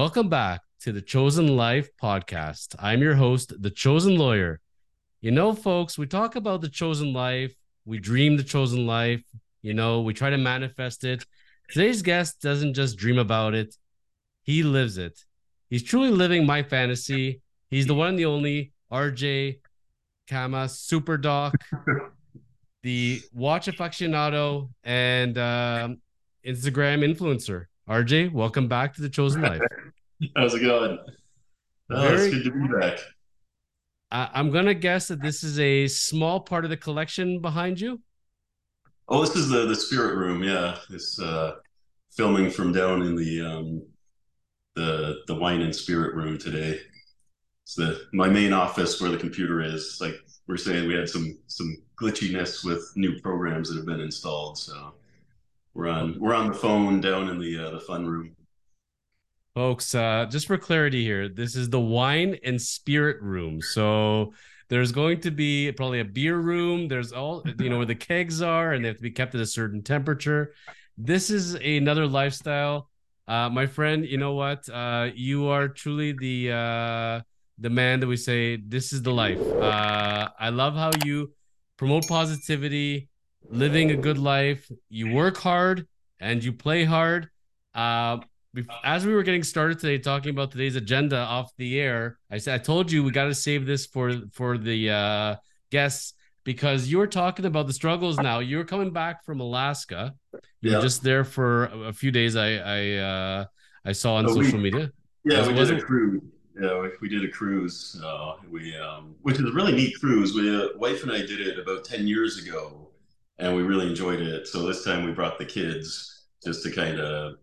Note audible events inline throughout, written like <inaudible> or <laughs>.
Welcome back to the Chosen Life podcast. I'm your host, the Chosen Lawyer. You know, folks, we talk about the chosen life, we dream the chosen life, you know, we try to manifest it. Today's guest doesn't just dream about it, he lives it. He's truly living my fantasy. He's the one and the only RJ Kama Super Doc, the watch aficionado and uh, Instagram influencer. RJ, welcome back to the Chosen Life. <laughs> How's it going? Oh, Very, it's good to be back. I'm gonna guess that this is a small part of the collection behind you. Oh, this is the the spirit room. Yeah, this uh, filming from down in the um, the the wine and spirit room today. It's the my main office where the computer is. Like we're saying, we had some some glitchiness with new programs that have been installed, so we're on we're on the phone down in the uh, the fun room. Folks, uh, just for clarity here, this is the wine and spirit room. So there's going to be probably a beer room. There's all you know where the kegs are, and they have to be kept at a certain temperature. This is another lifestyle. Uh, my friend, you know what? Uh, you are truly the uh, the man that we say this is the life. Uh, I love how you promote positivity living a good life. You work hard and you play hard. Uh, as we were getting started today, talking about today's agenda off the air, I said I told you we got to save this for for the uh, guests because you were talking about the struggles. Now you're coming back from Alaska. You yeah. were just there for a few days. I I uh, I saw on oh, social we, media. Yeah, we did a cruise. Yeah, we, we did a cruise. Uh, we um, which is a really neat cruise. We uh, wife and I did it about ten years ago and we really enjoyed it. So this time we brought the kids just to kind of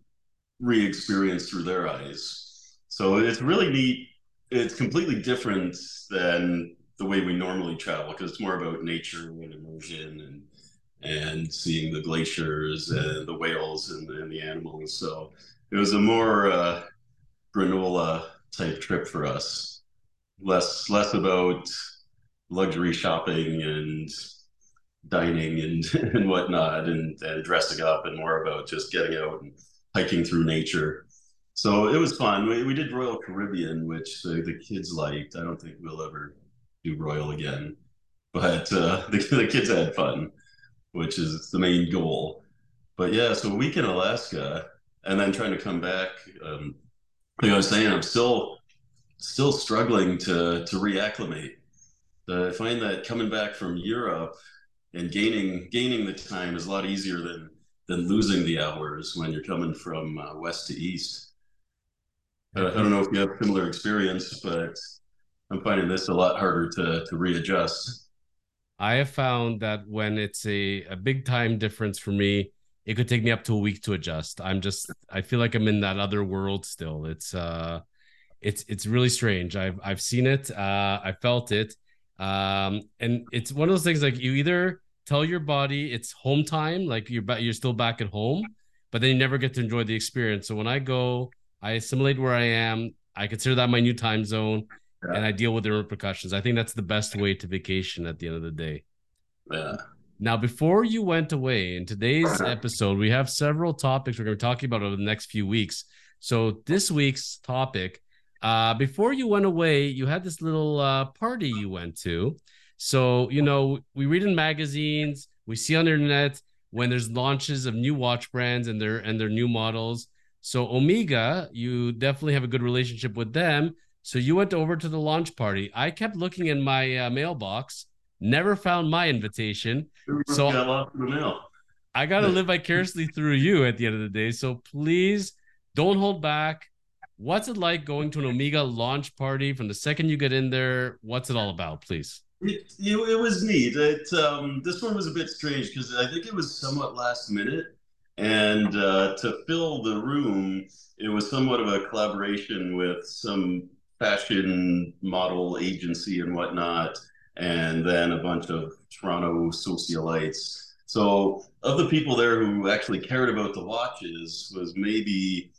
re-experience through their eyes. So it's really neat. It's completely different than the way we normally travel because it's more about nature and immersion and and seeing the glaciers and the whales and, and the animals. So it was a more uh, granola type trip for us. Less less about luxury shopping and dining and, <laughs> and whatnot and, and dressing up and more about just getting out and hiking through nature. So it was fun. We, we did Royal Caribbean, which the, the kids liked. I don't think we'll ever do Royal again, but uh, <laughs> the, the kids had fun, which is the main goal. But yeah, so a week in Alaska and then trying to come back. Um, like I was saying, I'm still still struggling to to reacclimate. I find that coming back from Europe and gaining gaining the time is a lot easier than than losing the hours when you're coming from uh, west to east. Uh, I don't know if you have similar experience, but I'm finding this a lot harder to to readjust. I have found that when it's a, a big time difference for me, it could take me up to a week to adjust. I'm just I feel like I'm in that other world still. It's uh it's it's really strange. I've I've seen it, uh I felt it. Um and it's one of those things like you either tell your body it's home time, like you're back, you're still back at home, but then you never get to enjoy the experience. So when I go, I assimilate where I am. I consider that my new time zone, yeah. and I deal with the repercussions. I think that's the best way to vacation at the end of the day. Yeah. Now, before you went away in today's episode, we have several topics we're going to be talking about over the next few weeks. So this week's topic, uh, before you went away, you had this little uh, party you went to. So, you know, we read in magazines, we see on the internet when there's launches of new watch brands and their and their new models. So Omega, you definitely have a good relationship with them. So you went over to the launch party. I kept looking in my uh, mailbox, never found my invitation. So I got to live vicariously through you at the end of the day. So please don't hold back. What's it like going to an Omega launch party from the second you get in there? What's it all about, please? It, it, it, was neat. It, um, this one was a bit strange because I think it was somewhat last minute. And uh, to fill the room, it was somewhat of a collaboration with some fashion model agency and whatnot, and then a bunch of Toronto socialites. So, of the people there who actually cared about the watches, was maybe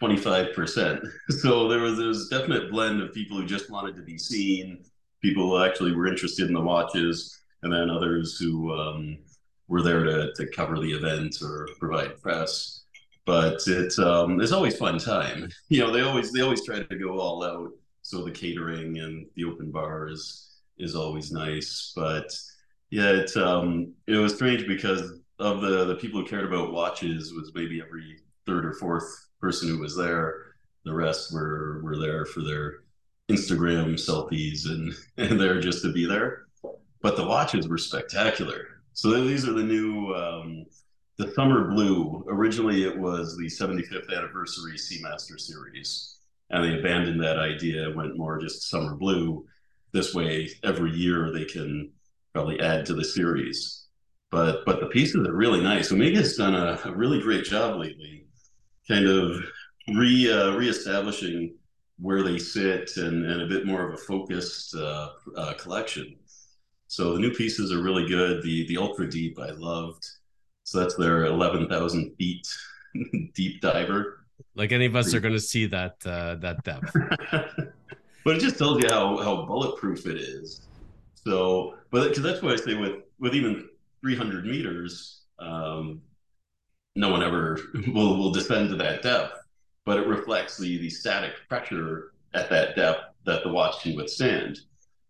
25%. <laughs> So, there was, there was a definite blend of people who just wanted to be seen people actually were interested in the watches, and then others who um, were there to, to cover the event or provide press. but it's um, it's always fun time. <laughs> You know, they always they always try to go all out. So the catering and the open bar is is always nice. But yeah, it um, it was strange because of the the people who cared about watches was maybe every third or fourth person who was there. The rest were were there for their Instagram selfies and <laughs> and they're just to be there. But the watches were spectacular. So these are the new um, the Summer Blue. Originally, it was the 75th anniversary Seamaster series, and they abandoned that idea. Went more just Summer Blue. This way, every year they can probably add to the series. But but the pieces are really nice. Omega's done a, a really great job lately, kind of re uh, reestablishing where they sit and, and a bit more of a focused uh, uh, collection. So the new pieces are really good. The the ultra deep I loved. So that's their eleven thousand feet <laughs> deep diver. Like any of us are going to see that uh, that depth. <laughs> but it just tells you how how bulletproof it is. So, but because that's why I say with with even three hundred meters, um, no one ever <laughs> will will descend to that depth. But it reflects the the static pressure at that depth that the watch can withstand.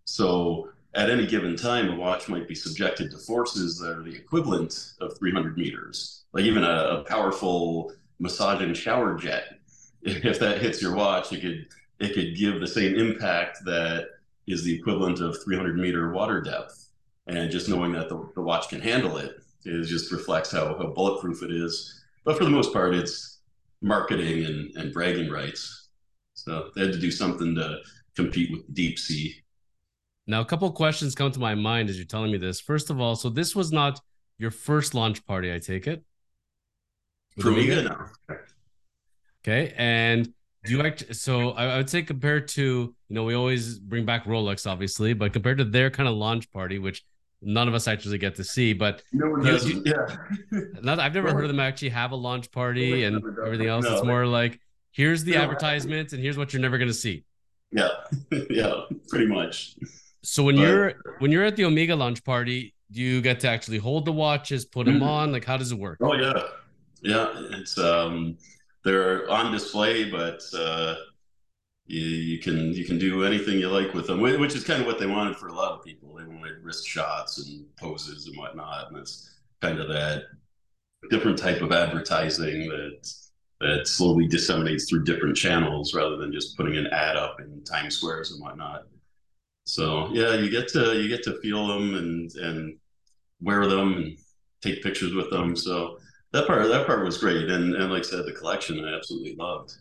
So at any given time, a watch might be subjected to forces that are the equivalent of 300 meters. Like even a, a powerful massaging shower jet, if that hits your watch, it could it could give the same impact that is the equivalent of 300 meter water depth. And just knowing that the, the watch can handle it, it just reflects how, how bulletproof it is. But for the most part, it's marketing and, and bragging rights. So they had to do something to compete with deep sea now, a couple questions come to my mind as you're telling me this. First of all, so this was not your first launch party, I take it. For me, no. Okay, and do you act? So I, I, would say compared to you know we always bring back Rolex, obviously, but compared to their kind of launch party, which none of us actually get to see, but no one does. yeah. <laughs> not, I've never heard of them actually have a launch party and everything else. No. It's more like here's the advertisements and here's what you're never going to see. Yeah, <laughs> yeah, pretty much. So when but, you're when you're at the Omega launch party, do you get to actually hold the watches, put them mm-hmm. on? Like how does it work? Oh yeah, yeah. It's um, they're on display, but uh, you, you can you can do anything you like with them, which is kind of what they wanted for a lot of people. They wanted wrist shots and poses and whatnot, and it's kind of that different type of advertising that that slowly disseminates through different channels rather than just putting an ad up in Times Squares and whatnot. So yeah, you get to you get to feel them and and wear them and take pictures with them. So that part that part was great. And and like I said, the collection I absolutely loved.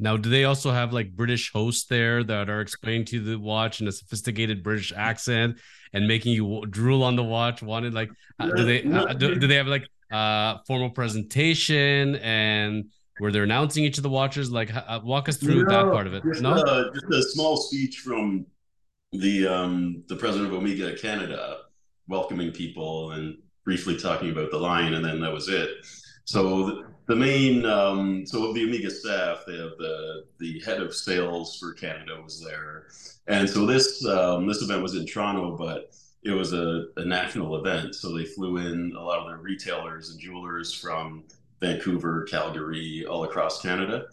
Now, do they also have like British hosts there that are explaining to the watch in a sophisticated British accent and making you drool on the watch? Wanted like, uh, do they uh, do, do they have like uh formal presentation and where they're announcing each of the watches? Like, uh, walk us through no, that part of it. Just, no, uh, just a small speech from the um, the president of Omega Canada welcoming people and briefly talking about the line, and then that was it. So the, main um, so of the Omega staff, they have the the head of sales for Canada was there, and so this um, this event was in Toronto, but it was a, a national event. So they flew in a lot of their retailers and jewelers from Vancouver, Calgary, all across Canada.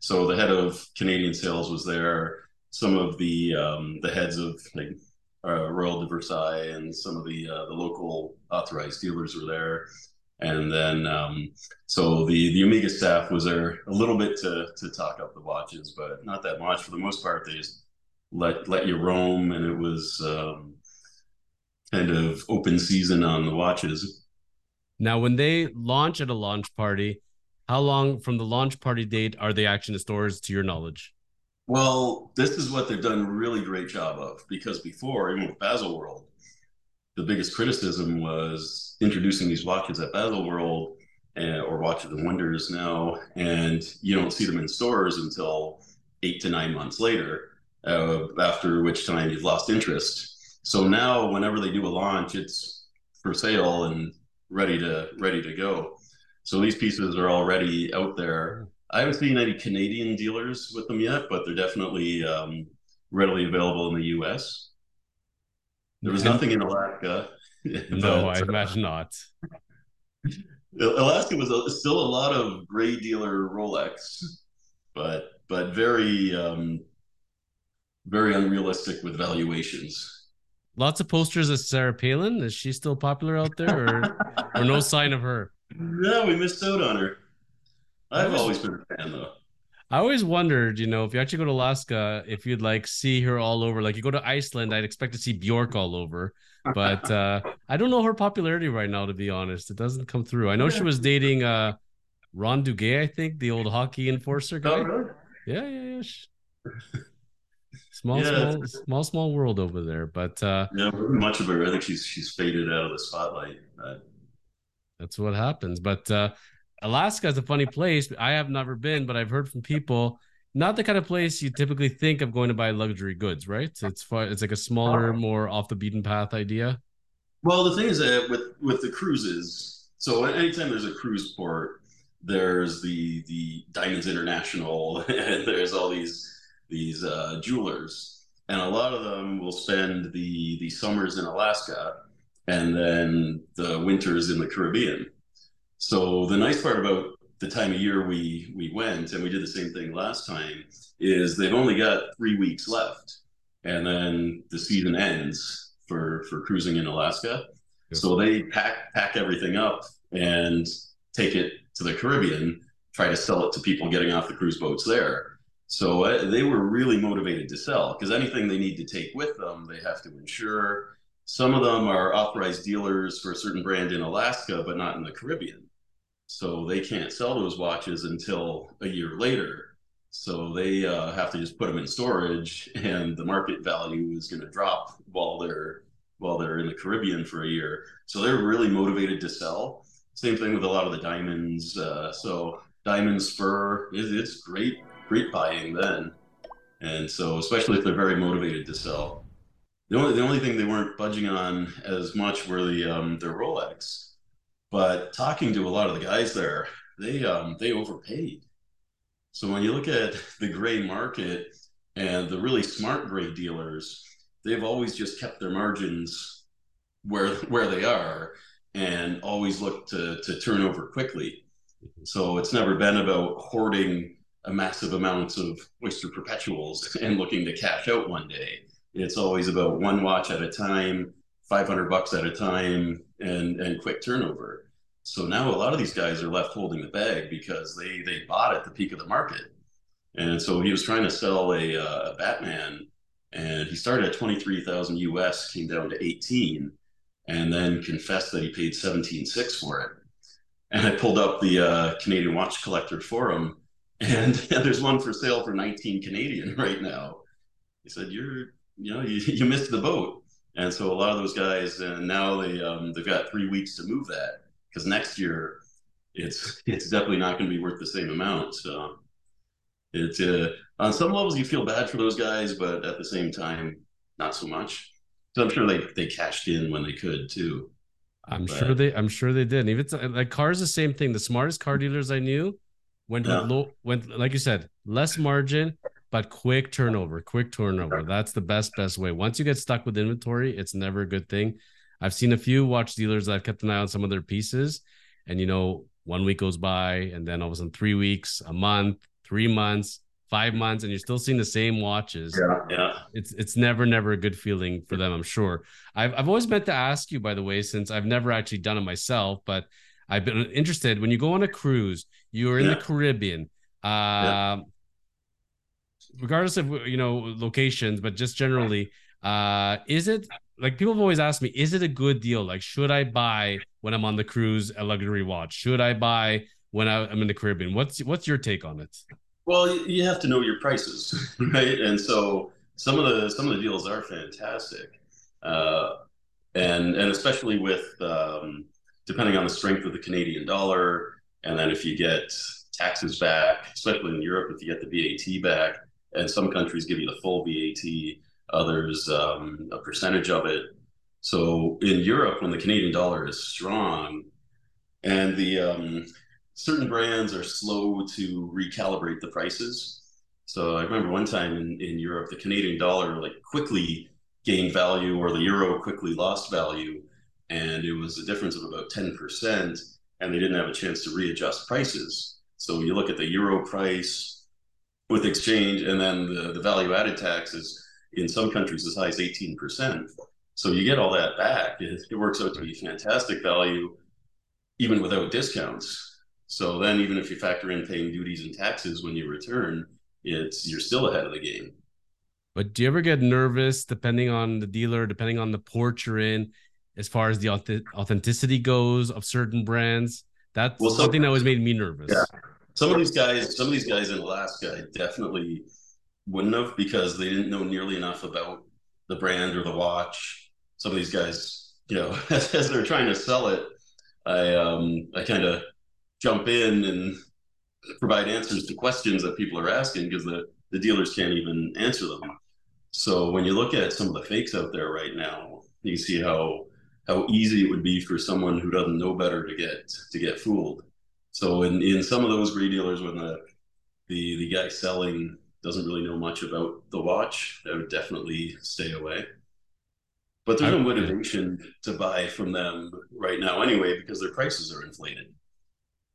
So the head of Canadian sales was there some of the um, the heads of like uh, Royal de Versailles and some of the uh, the local authorized dealers were there, and then um, so the the Omega staff was there a little bit to to talk up the watches, but not that much. For the most part, they just let let you roam, and it was um, kind of open season on the watches. Now, when they launch at a launch party, how long from the launch party date are they actually in stores, to your knowledge? Well, this is what they've done a really great job of because before, even with Baselworld, the biggest criticism was introducing these watches at Baselworld uh, or Watches and Wonders now, and you don't see them in stores until eight to nine months later, uh, after which time you've lost interest. So now, whenever they do a launch, it's for sale and ready to ready to go. So these pieces are already out there I haven't seen any Canadian dealers with them yet, but they're definitely um, readily available in the U.S. There was nothing in Alaska. <laughs> no, I imagine not. Alaska was a, still a lot of gray dealer Rolex, but but very um, very unrealistic with valuations. Lots of posters of Sarah Palin. Is she still popular out there, or, or no sign of her? <laughs> No, we missed out on her. I've always been a fan, though. I always wondered, you know, if you actually go to Alaska, if you'd like see her all over. Like you go to Iceland, I'd expect to see Bjork all over. But <laughs> uh I don't know her popularity right now, to be honest. It doesn't come through. I know she was dating uh Ron Duguay, I think, the old hockey enforcer guy. Oh, really? Yeah, yeah, yeah. <laughs> Small, yeah, small, small, small world over there. But uh yeah, much of her. I think she's she's faded out of the spotlight. But... That's what happens. But uh Alaska is a funny place. I have never been, but I've heard from people not the kind of place you typically think of going to buy luxury goods, right? It's fun, it's like a smaller, more off the beaten path idea. Well, the thing is that with with the cruises, so anytime there's a cruise port, there's the the Diamonds International, <laughs> and there's all these these uh, jewelers, and a lot of them will spend the the summers in Alaska, and then the winters in the Caribbean. So the nice part about the time of year we we went, and we did the same thing last time, is they've only got three weeks left, and then the season ends for for cruising in Alaska. So they pack pack everything up and take it to the Caribbean, try to sell it to people getting off the cruise boats there. So uh, they were really motivated to sell because anything they need to take with them, they have to insure. Some of them are authorized dealers for a certain brand in Alaska, but not in the Caribbean. So they can't sell those watches until a year later. So they uh, have to just put them in storage, and the market value is going to drop while they're while they're in the Caribbean for a year. So they're really motivated to sell. Same thing with a lot of the diamonds. Uh, so diamonds, fur, it, it's great, great buying then. And so, especially if they're very motivated to sell. The only the only thing they weren't budging on as much were the um, their Rolex. But talking to a lot of the guys there, they um, they overpaid. So when you look at the gray market and the really smart gray dealers, they've always just kept their margins where where they are and always look to to turn over quickly. So it's never been about hoarding a massive amounts of oyster perpetuals and looking to cash out one day. It's always about one watch at a time, 500 bucks at a time and and quick turnover. So now a lot of these guys are left holding the bag because they they bought at the peak of the market. And so he was trying to sell a, uh, Batman and he started at 23,000 US, came down to 18 and then confessed that he paid 17.6 for it. And I pulled up the uh, Canadian Watch Collector Forum and, <laughs> there's one for sale for 19 Canadian <laughs> right now. He said, you're, you know, you, you missed the boat. And so a lot of those guys, and now they um, they've got three weeks to move that because next year it's it's definitely not going to be worth the same amount. So it's uh, on some levels you feel bad for those guys, but at the same time, not so much. So I'm sure they they cashed in when they could too. I'm but, sure they I'm sure they did. Even like cars, the same thing. The smartest car dealers I knew went yeah. low, went like you said, less margin, but quick turnover, quick turnover. That's the best, best way. Once you get stuck with inventory, it's never a good thing. I've seen a few watch dealers that I've kept an eye on some of their pieces, and you know, one week goes by, and then all of a sudden, three weeks, a month, three months, five months, and you're still seeing the same watches. Yeah, yeah. It's it's never, never a good feeling for them. I'm sure. I've I've always meant to ask you, by the way, since I've never actually done it myself, but I've been interested. When you go on a cruise, you're in yeah. the Caribbean. Uh, yeah. Regardless of you know locations, but just generally, uh, is it like people have always asked me, is it a good deal? Like, should I buy when I'm on the cruise a luxury watch? Should I buy when I'm in the Caribbean? What's what's your take on it? Well, you have to know your prices, <laughs> right? And so some of the some of the deals are fantastic, uh, and and especially with um, depending on the strength of the Canadian dollar, and then if you get taxes back, especially in Europe, if you get the VAT back, and some countries give you the full VAT, others um, a percentage of it. So in Europe, when the Canadian dollar is strong, and the um, certain brands are slow to recalibrate the prices. So I remember one time in, in Europe, the Canadian dollar like quickly gained value, or the euro quickly lost value, and it was a difference of about ten percent. and they didn't have a chance to readjust prices. So you look at the euro price with exchange, and then the, the value added taxes in some countries as high as 18%. So you get all that back. It, it works out to be fantastic value, even without discounts. So then, even if you factor in paying duties and taxes when you return, it's you're still ahead of the game. But do you ever get nervous, depending on the dealer, depending on the port you're in, as far as the authenticity goes of certain brands? That's well, something that always made me nervous. Yeah. Some of these guys, some of these guys in Alaska, definitely wouldn't have because they didn't know nearly enough about the brand or the watch. Some of these guys, you know, <laughs> as, as they're trying to sell it, I um I kind of jump in and provide answers to questions that people are asking because the the dealers can't even answer them. So when you look at some of the fakes out there right now, you see how how easy it would be for someone who doesn't know better to get to get fooled. So in, in some of those dealers, when the the the guy selling doesn't really know much about the watch, I would definitely stay away. But there's no motivation to buy from them right now anyway because their prices are inflated.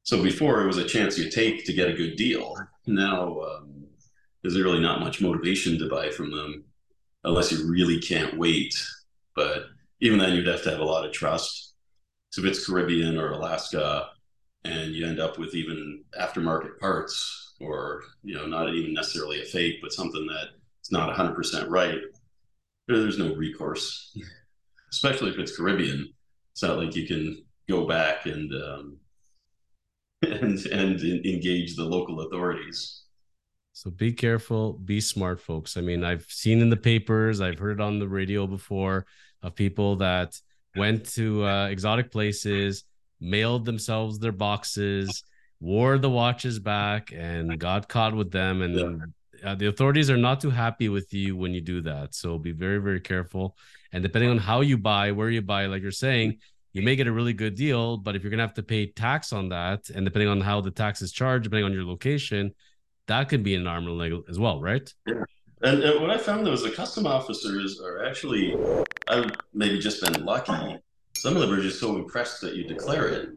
So before it was a chance you take to get a good deal. Now um, there's really not much motivation to buy from them unless you really can't wait. But even then, you'd have to have a lot of trust. So if it's Caribbean or Alaska, and you end up with even aftermarket parts, or you know, not even necessarily a fake, but something that is not 100% right, there's no recourse. <laughs> Especially if it's Caribbean, it's not like you can go back and um, <laughs> and and engage the local authorities. So be careful, be smart, folks. I mean, I've seen in the papers, I've heard it on the radio before of people that went to uh, exotic places, mailed themselves their boxes, wore the watches back, and got caught with them. And yeah. uh, the authorities are not too happy with you when you do that. So be very, very careful. And depending on how you buy, where you buy, like you're saying, you may get a really good deal. But if you're going to have to pay tax on that, and depending on how the tax is charged, depending on your location, that could be an arm and leg as well, right? Yeah. And, and what I found though is the custom officers are actually, I've maybe just been lucky. Some of them are just so impressed that you declare it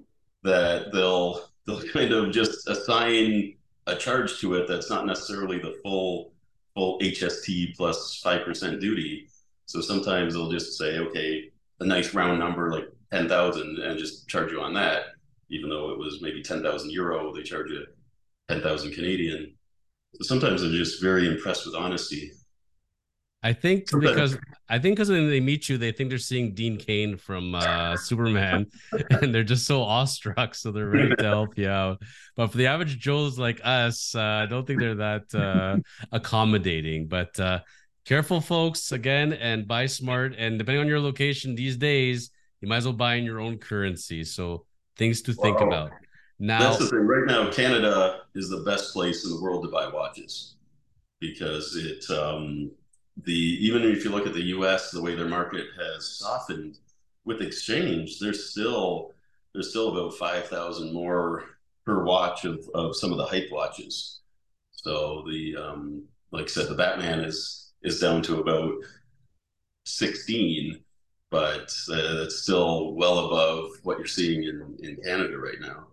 that they'll they'll kind of just assign a charge to it that's not necessarily the full full HST plus five percent duty. So sometimes they'll just say, okay, a nice round number like ten thousand, and just charge you on that, even though it was maybe ten thousand euro. They charge you ten thousand Canadian so sometimes they're just very impressed with honesty. I think because I think because when they meet you, they think they're seeing Dean Cain from uh, Superman, <laughs> and they're just so awestruck, so they're ready to help you out. But for the average Joes like us, uh, I don't think they're that uh, <laughs> accommodating. But uh, careful, folks, again, and buy smart. And depending on your location these days, you might as well buy in your own currency. So things to think wow. about. Now that's the thing. Right now, Canada is the best place in the world to buy watches because it um, the even if you look at the U.S. the way their market has softened with exchange, there's still there's still about five thousand more per watch of, of some of the hype watches. So the um, like I said, the Batman is is down to about sixteen, but uh, it's still well above what you're seeing in in Canada right now.